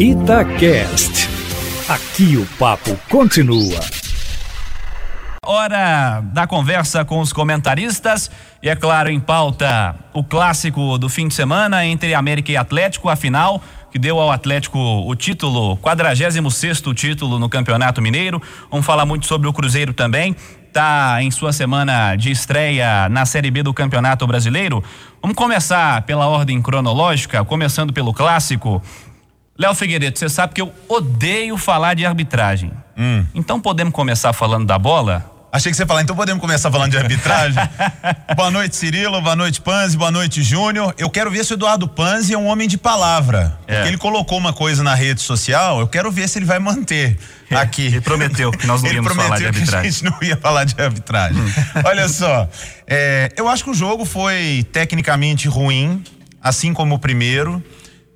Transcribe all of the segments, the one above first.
Itacast. Aqui o papo continua. Hora da conversa com os comentaristas e é claro em pauta o clássico do fim de semana entre América e Atlético, a final que deu ao Atlético o título, 46 sexto título no Campeonato Mineiro. Vamos falar muito sobre o Cruzeiro também. Tá em sua semana de estreia na Série B do Campeonato Brasileiro. Vamos começar pela ordem cronológica, começando pelo clássico. Léo Figueiredo, você sabe que eu odeio falar de arbitragem. Hum. Então podemos começar falando da bola? Achei que você ia falar, então podemos começar falando de arbitragem. boa noite, Cirilo, boa noite, Panzi, boa noite, Júnior. Eu quero ver se o Eduardo Panzi é um homem de palavra. É. Porque ele colocou uma coisa na rede social, eu quero ver se ele vai manter aqui. Ele prometeu que nós não íamos falar de prometeu que a arbitragem. gente não ia falar de arbitragem. Olha só, é, eu acho que o jogo foi tecnicamente ruim, assim como o primeiro.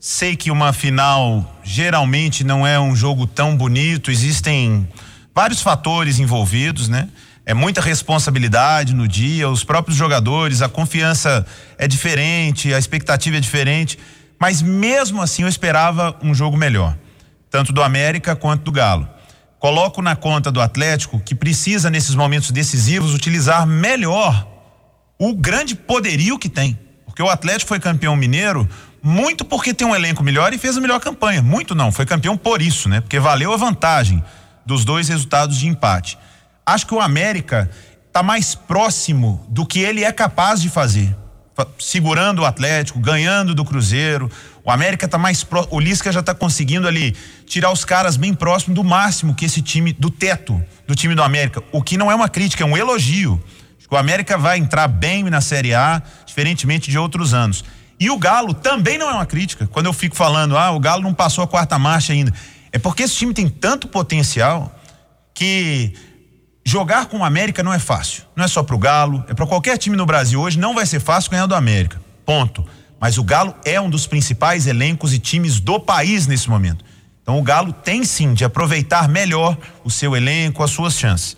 Sei que uma final geralmente não é um jogo tão bonito, existem vários fatores envolvidos, né? É muita responsabilidade no dia, os próprios jogadores, a confiança é diferente, a expectativa é diferente, mas mesmo assim eu esperava um jogo melhor, tanto do América quanto do Galo. Coloco na conta do Atlético que precisa nesses momentos decisivos utilizar melhor o grande poderio que tem. Porque o Atlético foi campeão mineiro muito porque tem um elenco melhor e fez a melhor campanha. Muito não, foi campeão por isso, né? Porque valeu a vantagem dos dois resultados de empate. Acho que o América está mais próximo do que ele é capaz de fazer. Fa- Segurando o Atlético, ganhando do Cruzeiro. O América está mais próximo. O Lisca já está conseguindo ali tirar os caras bem próximo do máximo que esse time, do teto do time do América. O que não é uma crítica, é um elogio. Acho que o América vai entrar bem na Série A, diferentemente de outros anos. E o Galo também não é uma crítica. Quando eu fico falando, ah, o Galo não passou a quarta marcha ainda. É porque esse time tem tanto potencial que jogar com o América não é fácil. Não é só pro Galo, é para qualquer time no Brasil hoje, não vai ser fácil ganhar do América. Ponto. Mas o Galo é um dos principais elencos e times do país nesse momento. Então o Galo tem sim de aproveitar melhor o seu elenco, as suas chances.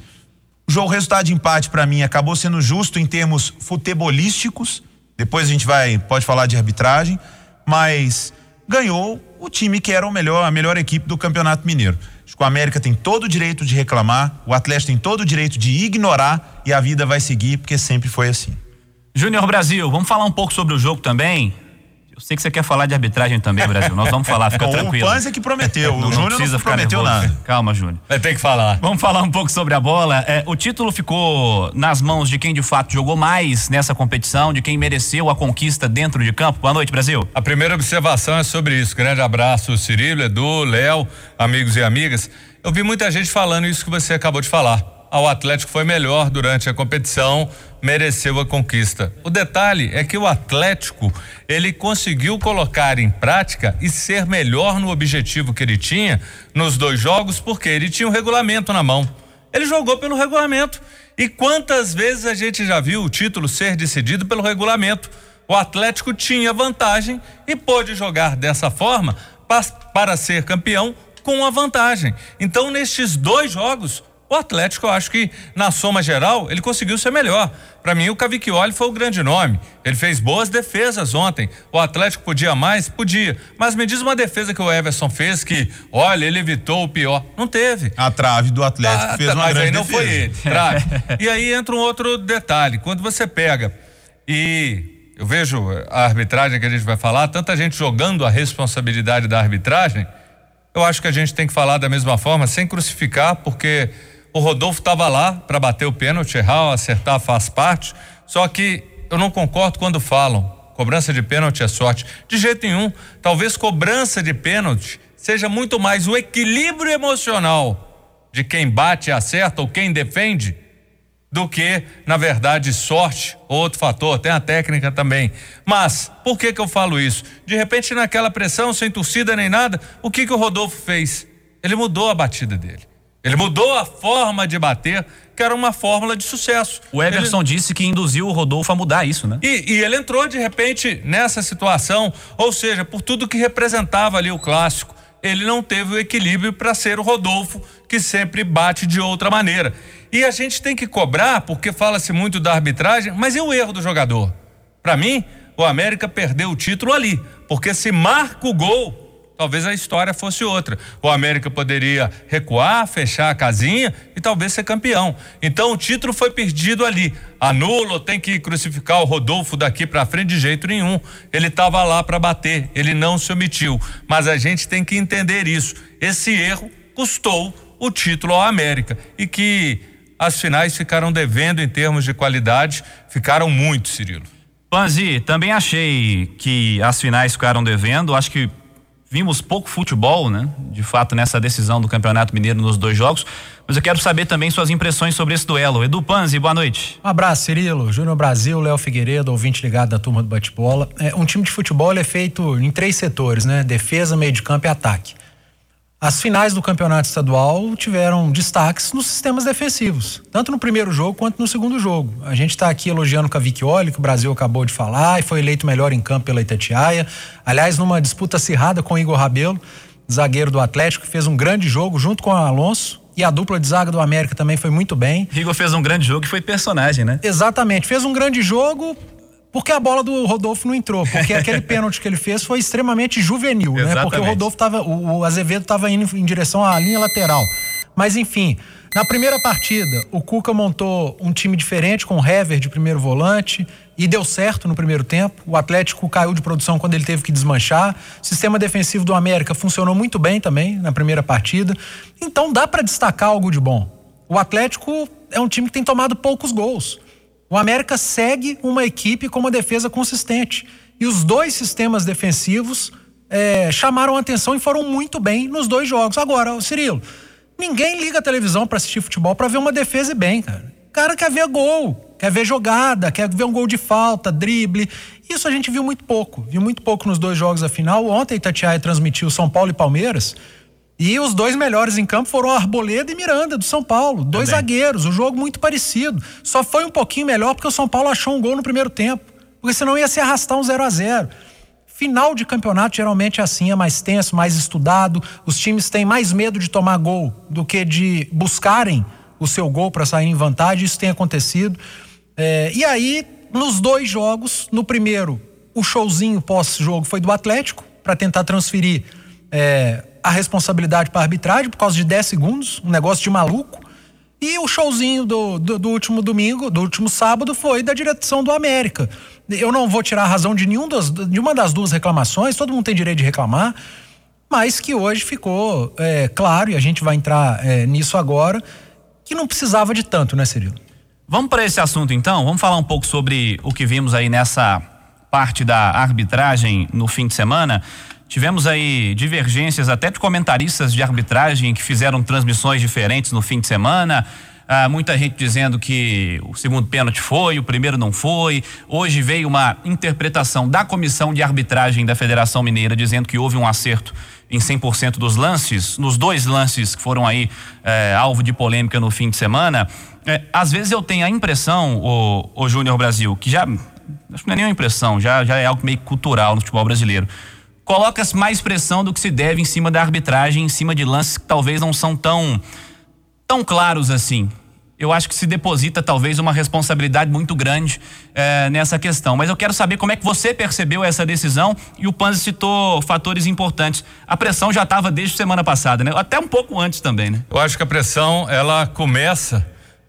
O jogo, o resultado de empate para mim acabou sendo justo em termos futebolísticos. Depois a gente vai pode falar de arbitragem, mas ganhou o time que era o melhor, a melhor equipe do Campeonato Mineiro. Acho que o América tem todo o direito de reclamar, o Atlético tem todo o direito de ignorar e a vida vai seguir porque sempre foi assim. Júnior Brasil, vamos falar um pouco sobre o jogo também? Eu sei que você quer falar de arbitragem também, Brasil. Nós vamos falar, fica Bom, tranquilo. o Panza que prometeu, Não, o não Júnior precisa não ficar prometeu nervoso. nada. Calma, Júnior. Vai ter que falar. Vamos falar um pouco sobre a bola. É, o título ficou nas mãos de quem de fato jogou mais nessa competição, de quem mereceu a conquista dentro de campo. Boa noite, Brasil. A primeira observação é sobre isso. Grande abraço, Cirilo, Edu, Léo, amigos e amigas. Eu vi muita gente falando isso que você acabou de falar. Ah, O Atlético foi melhor durante a competição, mereceu a conquista. O detalhe é que o Atlético, ele conseguiu colocar em prática e ser melhor no objetivo que ele tinha nos dois jogos, porque ele tinha o regulamento na mão. Ele jogou pelo regulamento. E quantas vezes a gente já viu o título ser decidido pelo regulamento? O Atlético tinha vantagem e pôde jogar dessa forma para ser campeão com a vantagem. Então, nestes dois jogos, o Atlético, eu acho que na soma geral, ele conseguiu ser melhor. Para mim, o Cavicchioli foi o grande nome. Ele fez boas defesas ontem. O Atlético podia mais? Podia. Mas me diz uma defesa que o Everson fez que, olha, ele evitou o pior. Não teve. A trave do Atlético Ah, fez tá, uma mas grande aí não defesa. foi ele, trave. e aí entra um outro detalhe. Quando você pega e eu vejo a arbitragem que a gente vai falar, tanta gente jogando a responsabilidade da arbitragem, eu acho que a gente tem que falar da mesma forma, sem crucificar, porque o Rodolfo estava lá para bater o pênalti, errar, acertar faz parte. Só que eu não concordo quando falam cobrança de pênalti é sorte. De jeito nenhum. Talvez cobrança de pênalti seja muito mais o equilíbrio emocional de quem bate e acerta ou quem defende do que, na verdade, sorte ou outro fator, tem a técnica também. Mas, por que que eu falo isso? De repente, naquela pressão, sem torcida nem nada, o que que o Rodolfo fez? Ele mudou a batida dele. Ele mudou a forma de bater, que era uma fórmula de sucesso. O Everson disse que induziu o Rodolfo a mudar isso, né? E, e ele entrou de repente nessa situação, ou seja, por tudo que representava ali o clássico, ele não teve o equilíbrio para ser o Rodolfo que sempre bate de outra maneira. E a gente tem que cobrar, porque fala-se muito da arbitragem, mas e o erro do jogador? Para mim, o América perdeu o título ali, porque se marca o gol, talvez a história fosse outra. O América poderia recuar, fechar a casinha e talvez ser campeão. Então o título foi perdido ali. Anula, tem que crucificar o Rodolfo daqui para frente de jeito nenhum. Ele estava lá para bater, ele não se omitiu. Mas a gente tem que entender isso. Esse erro custou o título ao América e que as finais ficaram devendo em termos de qualidade, ficaram muito, Cirilo. Panzi, também achei que as finais ficaram devendo. Acho que vimos pouco futebol, né? De fato, nessa decisão do Campeonato Mineiro nos dois jogos. Mas eu quero saber também suas impressões sobre esse duelo. Edu Panzi, boa noite. Um abraço, Cirilo. Júnior Brasil, Léo Figueiredo, ouvinte ligado da turma do bate-bola. É, um time de futebol é feito em três setores, né? Defesa, meio de campo e ataque. As finais do campeonato estadual tiveram destaques nos sistemas defensivos, tanto no primeiro jogo quanto no segundo jogo. A gente está aqui elogiando o Cavicchioli, que o Brasil acabou de falar, e foi eleito melhor em campo pela Itatiaia. Aliás, numa disputa acirrada com Igor Rabelo, zagueiro do Atlético, que fez um grande jogo junto com o Alonso. E a dupla de zaga do América também foi muito bem. Igor fez um grande jogo e foi personagem, né? Exatamente. Fez um grande jogo, porque a bola do Rodolfo não entrou, porque aquele pênalti que ele fez foi extremamente juvenil, né? Porque o Rodolfo tava, o, o Azevedo estava indo em direção à linha lateral. Mas enfim, na primeira partida, o Cuca montou um time diferente com o Hever de primeiro volante e deu certo no primeiro tempo. O Atlético caiu de produção quando ele teve que desmanchar. O sistema defensivo do América funcionou muito bem também na primeira partida. Então dá para destacar algo de bom. O Atlético é um time que tem tomado poucos gols. O América segue uma equipe com uma defesa consistente. E os dois sistemas defensivos é, chamaram atenção e foram muito bem nos dois jogos. Agora, Cirilo, ninguém liga a televisão para assistir futebol para ver uma defesa e bem, cara. O cara quer ver gol, quer ver jogada, quer ver um gol de falta, drible. Isso a gente viu muito pouco. Viu muito pouco nos dois jogos da final. Ontem Itatiaia transmitiu São Paulo e Palmeiras. E os dois melhores em campo foram Arboleda e Miranda, do São Paulo. Dois Também. zagueiros, um jogo muito parecido. Só foi um pouquinho melhor porque o São Paulo achou um gol no primeiro tempo. Porque senão ia se arrastar um 0 a 0 Final de campeonato geralmente é assim, é mais tenso, mais estudado. Os times têm mais medo de tomar gol do que de buscarem o seu gol para sair em vantagem. Isso tem acontecido. É, e aí, nos dois jogos, no primeiro, o showzinho pós-jogo foi do Atlético, para tentar transferir. É, a responsabilidade para a arbitragem por causa de 10 segundos, um negócio de maluco. E o showzinho do, do, do, último domingo, do último sábado, foi da direção do América. Eu não vou tirar a razão de, nenhum das, de uma das duas reclamações, todo mundo tem direito de reclamar, mas que hoje ficou é, claro, e a gente vai entrar é, nisso agora, que não precisava de tanto, né, Cirilo? Vamos para esse assunto então? Vamos falar um pouco sobre o que vimos aí nessa parte da arbitragem no fim de semana. Tivemos aí divergências até de comentaristas de arbitragem que fizeram transmissões diferentes no fim de semana. Ah, muita gente dizendo que o segundo pênalti foi, o primeiro não foi. Hoje veio uma interpretação da comissão de arbitragem da Federação Mineira dizendo que houve um acerto em 100% dos lances, nos dois lances que foram aí eh, alvo de polêmica no fim de semana. Eh, às vezes eu tenho a impressão, o, o Júnior Brasil, que já, acho que não é nenhuma impressão, já, já é algo meio cultural no futebol brasileiro coloca-se mais pressão do que se deve em cima da arbitragem, em cima de lances que talvez não são tão, tão claros assim. Eu acho que se deposita talvez uma responsabilidade muito grande eh, nessa questão. Mas eu quero saber como é que você percebeu essa decisão e o Panzi citou fatores importantes. A pressão já estava desde semana passada, né? Até um pouco antes também, né? Eu acho que a pressão ela começa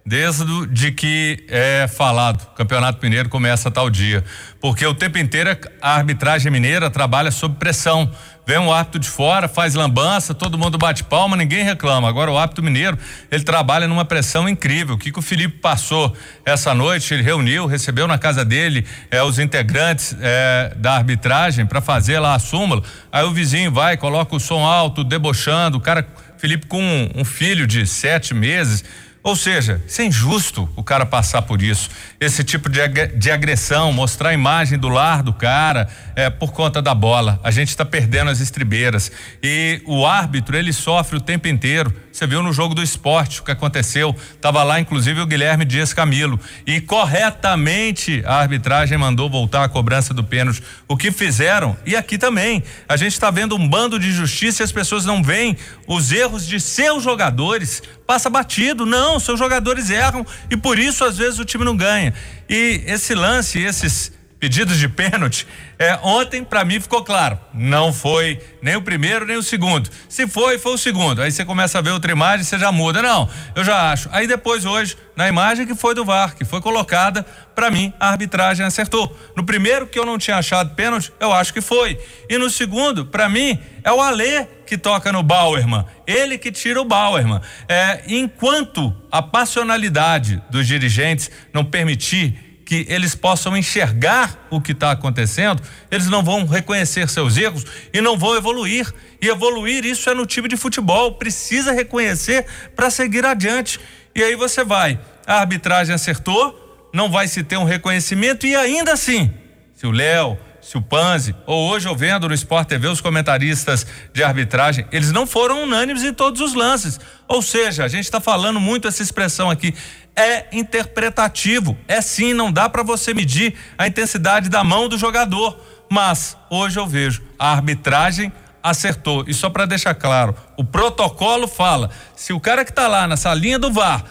desde de que é falado, o Campeonato Mineiro começa tal dia, porque o tempo inteiro a arbitragem mineira trabalha sob pressão. Vem um árbitro de fora, faz lambança, todo mundo bate palma, ninguém reclama. Agora o árbitro mineiro, ele trabalha numa pressão incrível. O que, que o Felipe passou essa noite, ele reuniu, recebeu na casa dele é, os integrantes é, da arbitragem para fazer lá a súmula. Aí o vizinho vai, coloca o som alto, debochando, o cara, Felipe com um, um filho de sete meses ou seja, isso é injusto o cara passar por isso. Esse tipo de, de agressão, mostrar a imagem do lar do cara, é, por conta da bola. A gente está perdendo as estribeiras. E o árbitro, ele sofre o tempo inteiro. Você viu no jogo do esporte o que aconteceu. Tava lá, inclusive, o Guilherme Dias Camilo. E corretamente a arbitragem mandou voltar a cobrança do pênalti. O que fizeram, e aqui também. A gente está vendo um bando de justiça e as pessoas não veem os erros de seus jogadores. Passa batido. Não, seus jogadores erram e por isso, às vezes, o time não ganha. E esse lance, esses pedidos de pênalti, é, ontem para mim ficou claro, não foi nem o primeiro nem o segundo. Se foi, foi o segundo. Aí você começa a ver outra imagem, você já muda. Não, eu já acho. Aí depois hoje, na imagem que foi do VAR, que foi colocada, para mim a arbitragem acertou. No primeiro que eu não tinha achado pênalti, eu acho que foi. E no segundo, para mim, é o Alê que toca no Bauerman, ele que tira o Bauerman. É, enquanto a passionalidade dos dirigentes não permitir que eles possam enxergar o que está acontecendo, eles não vão reconhecer seus erros e não vão evoluir. E evoluir, isso é no time de futebol, precisa reconhecer para seguir adiante. E aí você vai, a arbitragem acertou, não vai se ter um reconhecimento e ainda assim, se o Léo, se o Panzi, ou hoje eu vendo no Sport TV os comentaristas de arbitragem, eles não foram unânimes em todos os lances. Ou seja, a gente está falando muito essa expressão aqui, é interpretativo. É sim, não dá para você medir a intensidade da mão do jogador. Mas hoje eu vejo a arbitragem acertou. E só para deixar claro, o protocolo fala: se o cara que está lá nessa linha do VAR,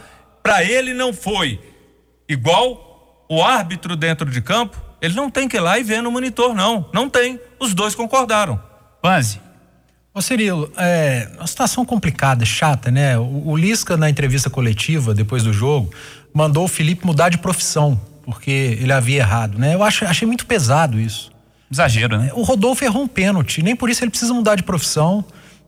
para ele não foi igual o árbitro dentro de campo, ele não tem que ir lá e ver no monitor, não. Não tem. Os dois concordaram. Quase. Ô Cirilo, é uma situação complicada, chata, né? O, o Lisca, na entrevista coletiva, depois do jogo, mandou o Felipe mudar de profissão, porque ele havia errado, né? Eu acho, achei muito pesado isso. Exagero, né? O Rodolfo errou um pênalti, nem por isso ele precisa mudar de profissão.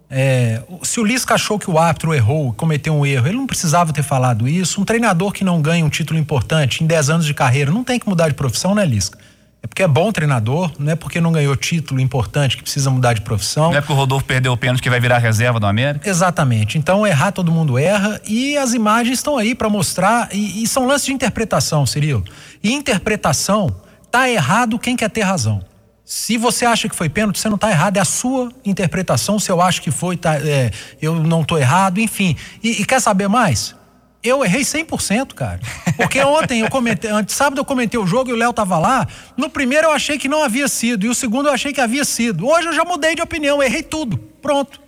É, se o Lisca achou que o árbitro errou, cometeu um erro, ele não precisava ter falado isso. Um treinador que não ganha um título importante em 10 anos de carreira não tem que mudar de profissão, né, Lisca? É porque é bom treinador, não é porque não ganhou título importante que precisa mudar de profissão. Não é porque o Rodolfo perdeu o pênalti que vai virar reserva do América? Exatamente. Então, errar todo mundo erra e as imagens estão aí para mostrar e, e, são lances de interpretação, Cirilo. E interpretação, tá errado quem quer ter razão. Se você acha que foi pênalti, você não está errado, é a sua interpretação. Se eu acho que foi, tá, é, eu não estou errado, enfim. E, e quer saber mais? Eu errei 100%, cara. Porque ontem eu comentei, antes sábado eu comentei o jogo e o Léo tava lá. No primeiro eu achei que não havia sido e o segundo eu achei que havia sido. Hoje eu já mudei de opinião, errei tudo. Pronto.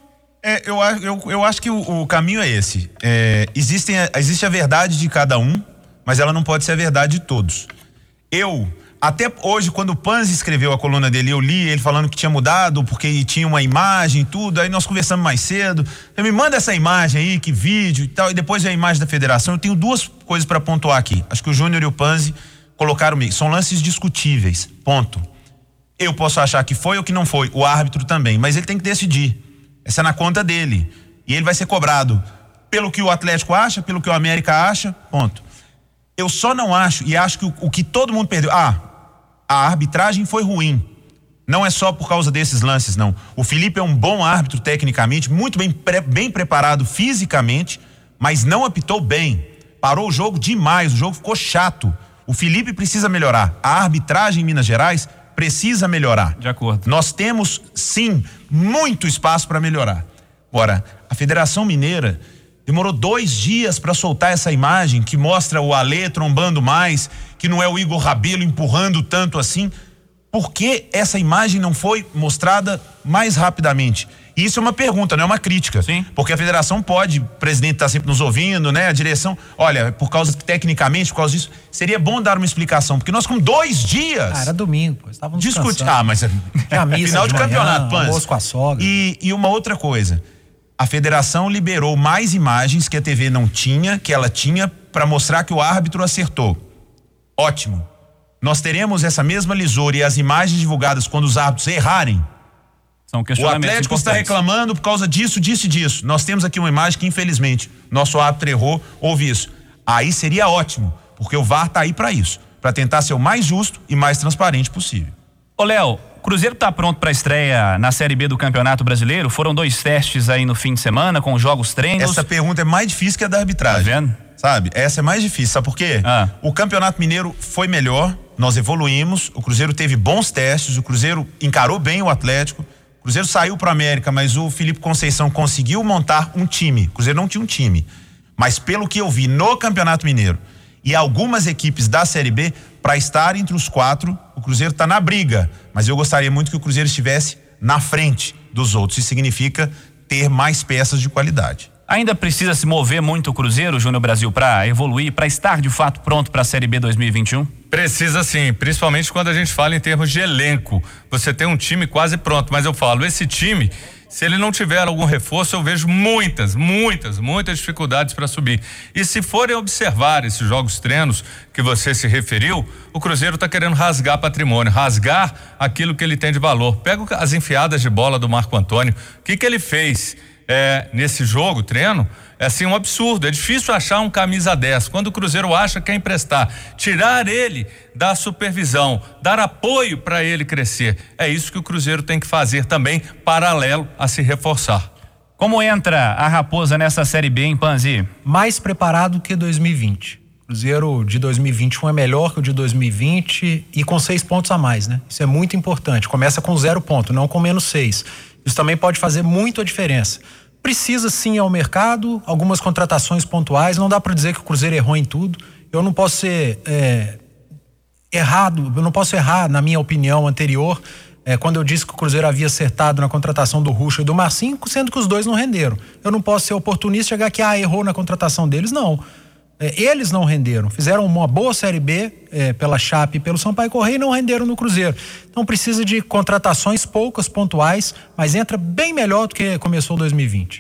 É, eu, eu, eu acho que o, o caminho é esse. É, existem, existe a verdade de cada um, mas ela não pode ser a verdade de todos. Eu até hoje, quando o Panzi escreveu a coluna dele, eu li ele falando que tinha mudado, porque tinha uma imagem tudo. Aí nós conversamos mais cedo. Ele me manda essa imagem aí, que vídeo e tal. E depois a imagem da federação. Eu tenho duas coisas para pontuar aqui. Acho que o Júnior e o Panzi colocaram meio. São lances discutíveis. Ponto. Eu posso achar que foi ou que não foi. O árbitro também. Mas ele tem que decidir. Essa é na conta dele. E ele vai ser cobrado pelo que o Atlético acha, pelo que o América acha. Ponto. Eu só não acho, e acho que o, o que todo mundo perdeu. Ah, a arbitragem foi ruim. Não é só por causa desses lances, não. O Felipe é um bom árbitro tecnicamente, muito bem, bem preparado fisicamente, mas não apitou bem. Parou o jogo demais, o jogo ficou chato. O Felipe precisa melhorar. A arbitragem em Minas Gerais precisa melhorar. De acordo. Nós temos, sim, muito espaço para melhorar. Agora, a Federação Mineira demorou dois dias para soltar essa imagem que mostra o Alê trombando mais que não é o Igor Rabelo empurrando tanto assim. Por que essa imagem não foi mostrada mais rapidamente? Isso é uma pergunta, não é uma crítica. Sim. Porque a federação pode, o presidente está sempre nos ouvindo, né? A direção, olha, por causa, tecnicamente, por causa disso, seria bom dar uma explicação, porque nós com dois dias. Ah, era domingo, pô, estávamos discutindo. Ah, mas é final de, de campeonato, Pans. com a sogra. E, e uma outra coisa, a federação liberou mais imagens que a TV não tinha, que ela tinha, para mostrar que o árbitro acertou. Ótimo. Nós teremos essa mesma lisura e as imagens divulgadas quando os árbitros errarem. São o Atlético está reclamando por causa disso, disso e disso. Nós temos aqui uma imagem que, infelizmente, nosso árbitro errou, houve isso. Aí seria ótimo, porque o VAR está aí para isso para tentar ser o mais justo e mais transparente possível. Ô, Léo, o Cruzeiro está pronto para estreia na Série B do Campeonato Brasileiro? Foram dois testes aí no fim de semana com jogos treinos. Essa pergunta é mais difícil que a da arbitragem. Tá vendo? Sabe? Essa é mais difícil, sabe por quê? Ah. O Campeonato Mineiro foi melhor, nós evoluímos, o Cruzeiro teve bons testes, o Cruzeiro encarou bem o Atlético, o Cruzeiro saiu para América, mas o Felipe Conceição conseguiu montar um time. O Cruzeiro não tinha um time. Mas pelo que eu vi no Campeonato Mineiro e algumas equipes da Série B, para estar entre os quatro, o Cruzeiro está na briga. Mas eu gostaria muito que o Cruzeiro estivesse na frente dos outros. Isso significa ter mais peças de qualidade. Ainda precisa se mover muito o Cruzeiro, Júnior Brasil, para evoluir, para estar de fato pronto para a Série B 2021? Precisa sim, principalmente quando a gente fala em termos de elenco. Você tem um time quase pronto, mas eu falo, esse time, se ele não tiver algum reforço, eu vejo muitas, muitas, muitas dificuldades para subir. E se forem observar esses jogos treinos que você se referiu, o Cruzeiro está querendo rasgar patrimônio, rasgar aquilo que ele tem de valor. Pega as enfiadas de bola do Marco Antônio. O que que ele fez? É, nesse jogo, treino, é assim um absurdo. É difícil achar um camisa 10. Quando o Cruzeiro acha que quer emprestar, tirar ele da supervisão, dar apoio para ele crescer. É isso que o Cruzeiro tem que fazer também, paralelo a se reforçar. Como entra a Raposa nessa Série B em Panzi? Mais preparado que 2020. Cruzeiro de 2021 é melhor que o de 2020 e com seis pontos a mais, né? Isso é muito importante. Começa com zero ponto, não com menos seis. Isso também pode fazer muito a diferença precisa sim ao mercado, algumas contratações pontuais. Não dá para dizer que o Cruzeiro errou em tudo. Eu não posso ser é, errado, eu não posso errar na minha opinião anterior. É, quando eu disse que o Cruzeiro havia acertado na contratação do Ruxa e do Marcinho, sendo que os dois não renderam. Eu não posso ser oportunista e chegar aqui, ah, errou na contratação deles, não. É, eles não renderam, fizeram uma boa Série B é, pela Chape e pelo Sampaio Correia e não renderam no Cruzeiro. Então precisa de contratações poucas, pontuais, mas entra bem melhor do que começou 2020.